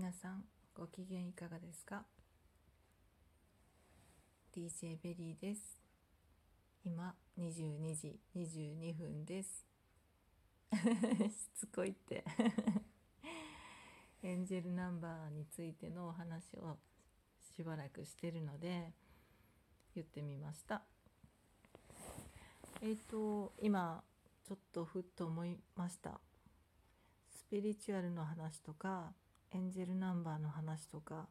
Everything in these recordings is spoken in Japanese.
皆さんご機嫌いかがですか？DJ ベリーです。今22時22分です。しつこいって。エンジェルナンバーについてのお話をしばらくしてるので言ってみました。えっ、ー、と今ちょっとふっと思いました。スピリチュアルの話とかエンジェルナンバーの話とか、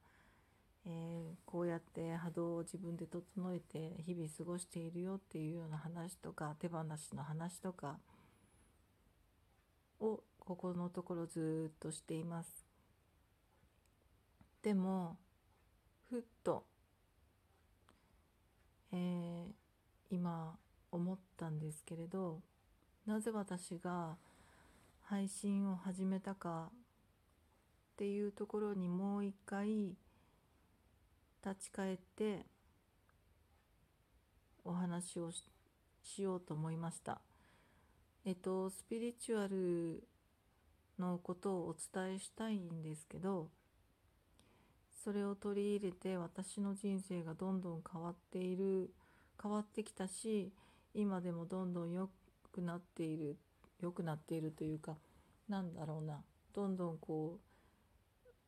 えー、こうやって波動を自分で整えて日々過ごしているよっていうような話とか手放しの話とかをここのところずっとしています。でもふっと、えー、今思ったんですけれどなぜ私が配信を始めたかっていうところにもう一回立ち返ってお話をしようと思いました。えっとスピリチュアルのことをお伝えしたいんですけどそれを取り入れて私の人生がどんどん変わっている変わってきたし今でもどんどん良くなっている良くなっているというかなんだろうなどんどんこう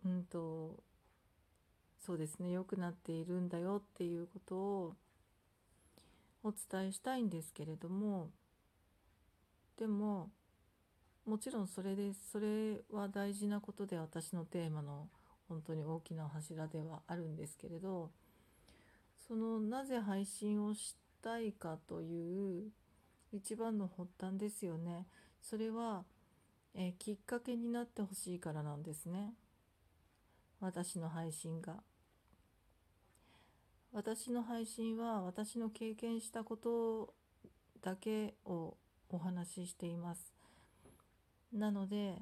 うんとそうですね良くなっているんだよっていうことをお伝えしたいんですけれどもでももちろんそれでそれは大事なことで私のテーマの本当に大きな柱ではあるんですけれどそのなぜ配信をしたいかという一番の発端ですよねそれは、えきっかけになってほしいからなんですね。私の配信が私の配信は私の経験したことだけをお話ししていますなので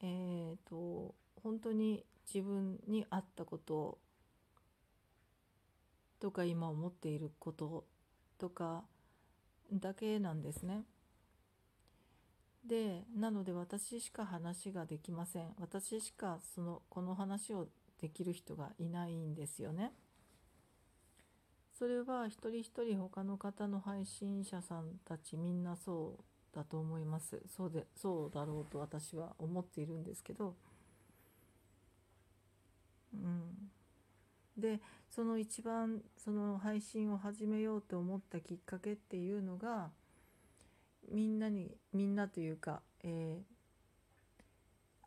えっ、ー、と本当に自分に合ったこととか今思っていることとかだけなんですね。でなので私しか話ができません。私しかそのこの話をできる人がいないんですよね。それは一人一人他の方の配信者さんたちみんなそうだと思います。そうでそうだろうと私は思っているんですけど、うん、でその一番その配信を始めようと思ったきっかけっていうのがみんなにみんなというか、えー、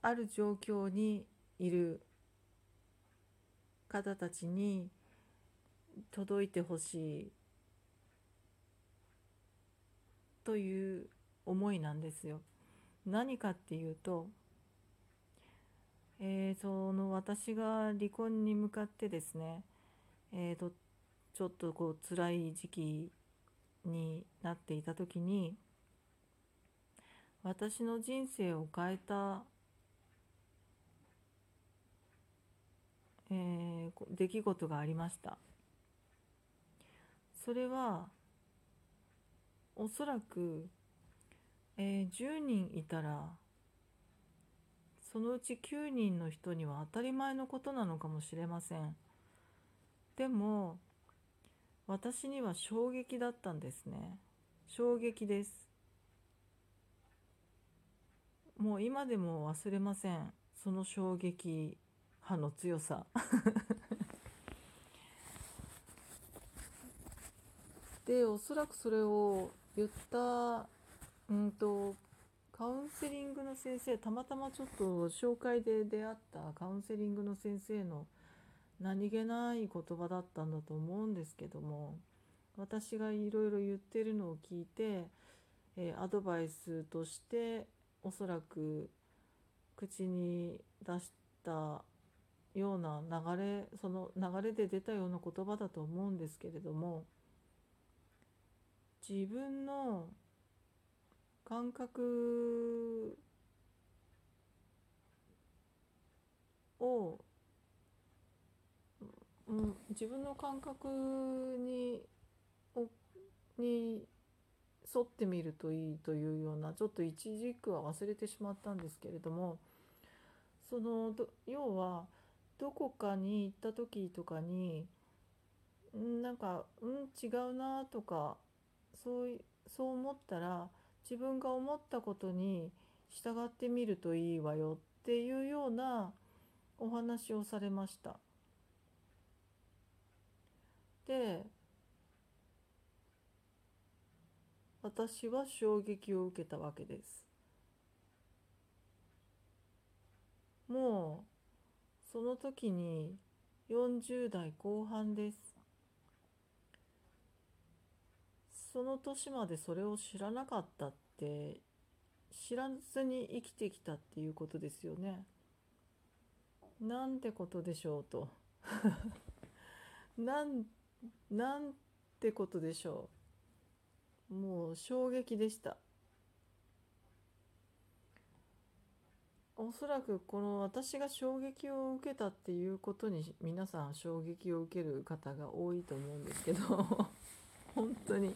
ある状況にいる方たちに届いてほしいという思いなんですよ。何かっていうと、えー、その私が離婚に向かってですね、えーと、ちょっとこう辛い時期になっていた時に私の人生を変えた、えー、出来事がありました。それはおそらく、えー、10人いたらそのうち9人の人には当たり前のことなのかもしれません。でも私には衝撃だったんですね。衝撃です。もう今でも忘れません。その衝撃波の強さ。でおそらくそれを言ったうんとカウンセリングの先生たまたまちょっと紹介で出会ったカウンセリングの先生の何気ない言葉だったんだと思うんですけども私がいろいろ言ってるのを聞いて、えー、アドバイスとしておそらく口に出したような流れその流れで出たような言葉だと思うんですけれども自分の感覚を、うん、自分の感覚にに沿ってみるといいというようなちょっと一軸は忘れてしまったんですけれどもその要はどこかに行った時とかになんかうん違うなとかそうそう思ったら自分が思ったことに従ってみるといいわよっていうようなお話をされました。で私は衝撃を受けたわけです。もうその時に40代後半です。その年までそれを知らなかったって知らずに生きてきたっていうことですよね。なんてことでしょうと なんなんてことでしょうもう衝撃でした。おそらくこの私が衝撃を受けたっていうことに皆さん衝撃を受ける方が多いと思うんですけど 本当に、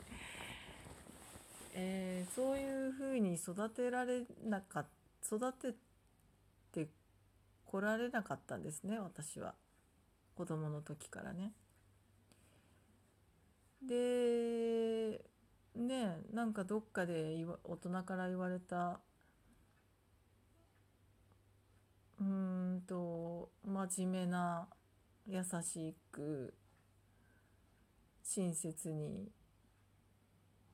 えー、そういうふうに育てられなかった育ててこられなかったんですね私は。子供の時からね。でねなんかどっかで大人から言われたうんと真面目な優しく親切に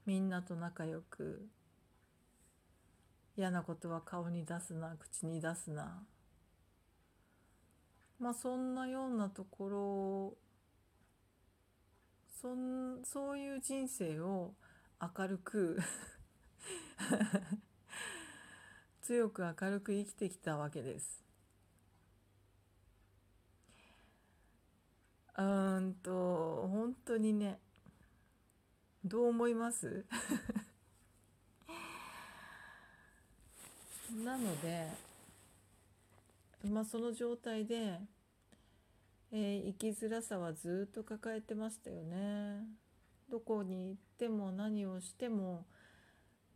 みんなと仲良く嫌なことは顔に出すな口に出すな。まあそんなようなところそんそういう人生を明るく 強く明るく生きてきたわけです。うんと本当にねどう思います？なのでまあその状態でえー、生きづらさはずっと抱えてましたよね。どこに行っても何をしても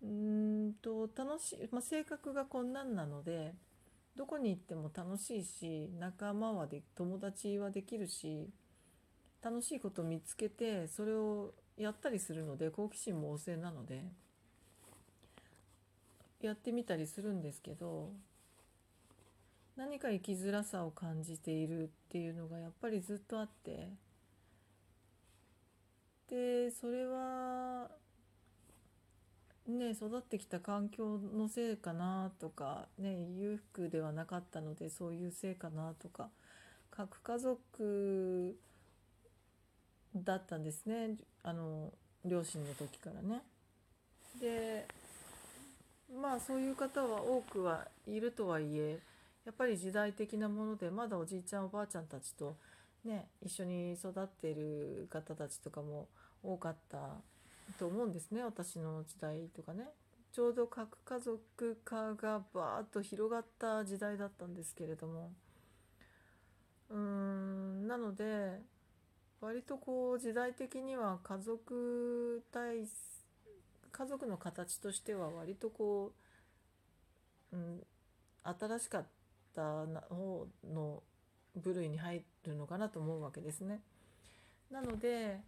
うんと楽しい、まあ、性格がこんなんなのでどこに行っても楽しいし仲間はで友達はできるし楽しいこと見つけてそれをやったりするので好奇心も旺盛なのでやってみたりするんですけど何か生きづらさを感じているっていうのがやっぱりずっとあってでそれはね育ってきた環境のせいかなとかね裕福ではなかったのでそういうせいかなとか核家族だったんですねあの両親の時からね。でまあそういう方は多くはいるとはいえやっぱり時代的なものでまだおじいちゃんおばあちゃんたちとね一緒に育っている方たちとかも多かったと思うんですね私の時代とかねちょうど核家族化がバーッと広がった時代だったんですけれどもうーんなので割とこう時代的には家族体家族の形としては割とこう、うん、新しかった方の部類に入るのかなと思うわけですね。なので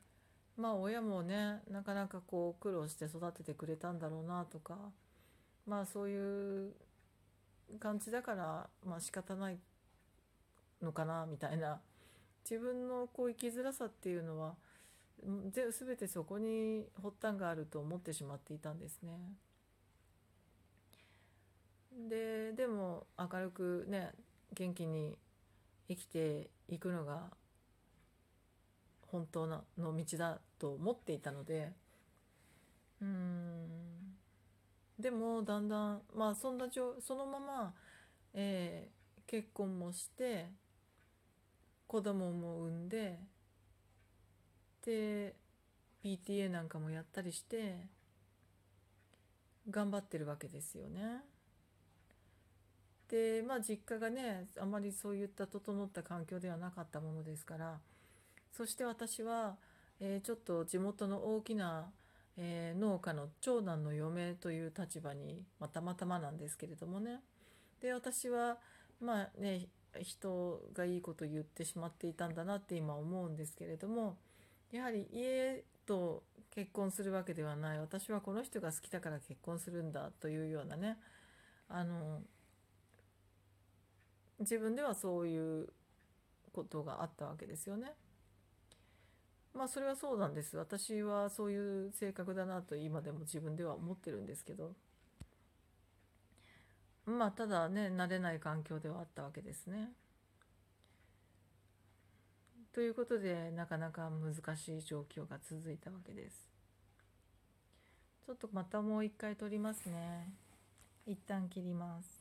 まあ親もねなかなかこう苦労して育ててくれたんだろうなとかまあそういう感じだからまあ仕方ないのかなみたいな自分のこう生きづらさっていうのは全てそこに発端があると思ってしまっていたんですね。ででも明るくね元気に生きていくのが本当の道だと思っていたのでうんでもだんだんまあそんなそのまま、えー、結婚もして子供も産んでで PTA なんかもやったりして頑張ってるわけですよね。でまあ実家がねあまりそういった整った環境ではなかったものですからそして私は、えー、ちょっと地元の大きな、えー、農家の長男の嫁という立場に、まあ、たまたまなんですけれどもね。で私は、まあね人がいいこと言ってしまっていたんだなって今思うんですけれどもやはり家と結婚するわけではない。私はこの人が好きだから結婚するんだというようなね。あの自分ではそういうことがあったわけですよね。まあそれはそうなんです私はそういう性格だなと今でも自分では思ってるんですけどまあただね慣れない環境ではあったわけですね。ということでなかなか難しい状況が続いたわけです。ちょっとまたもう一回撮りますね。一旦切ります。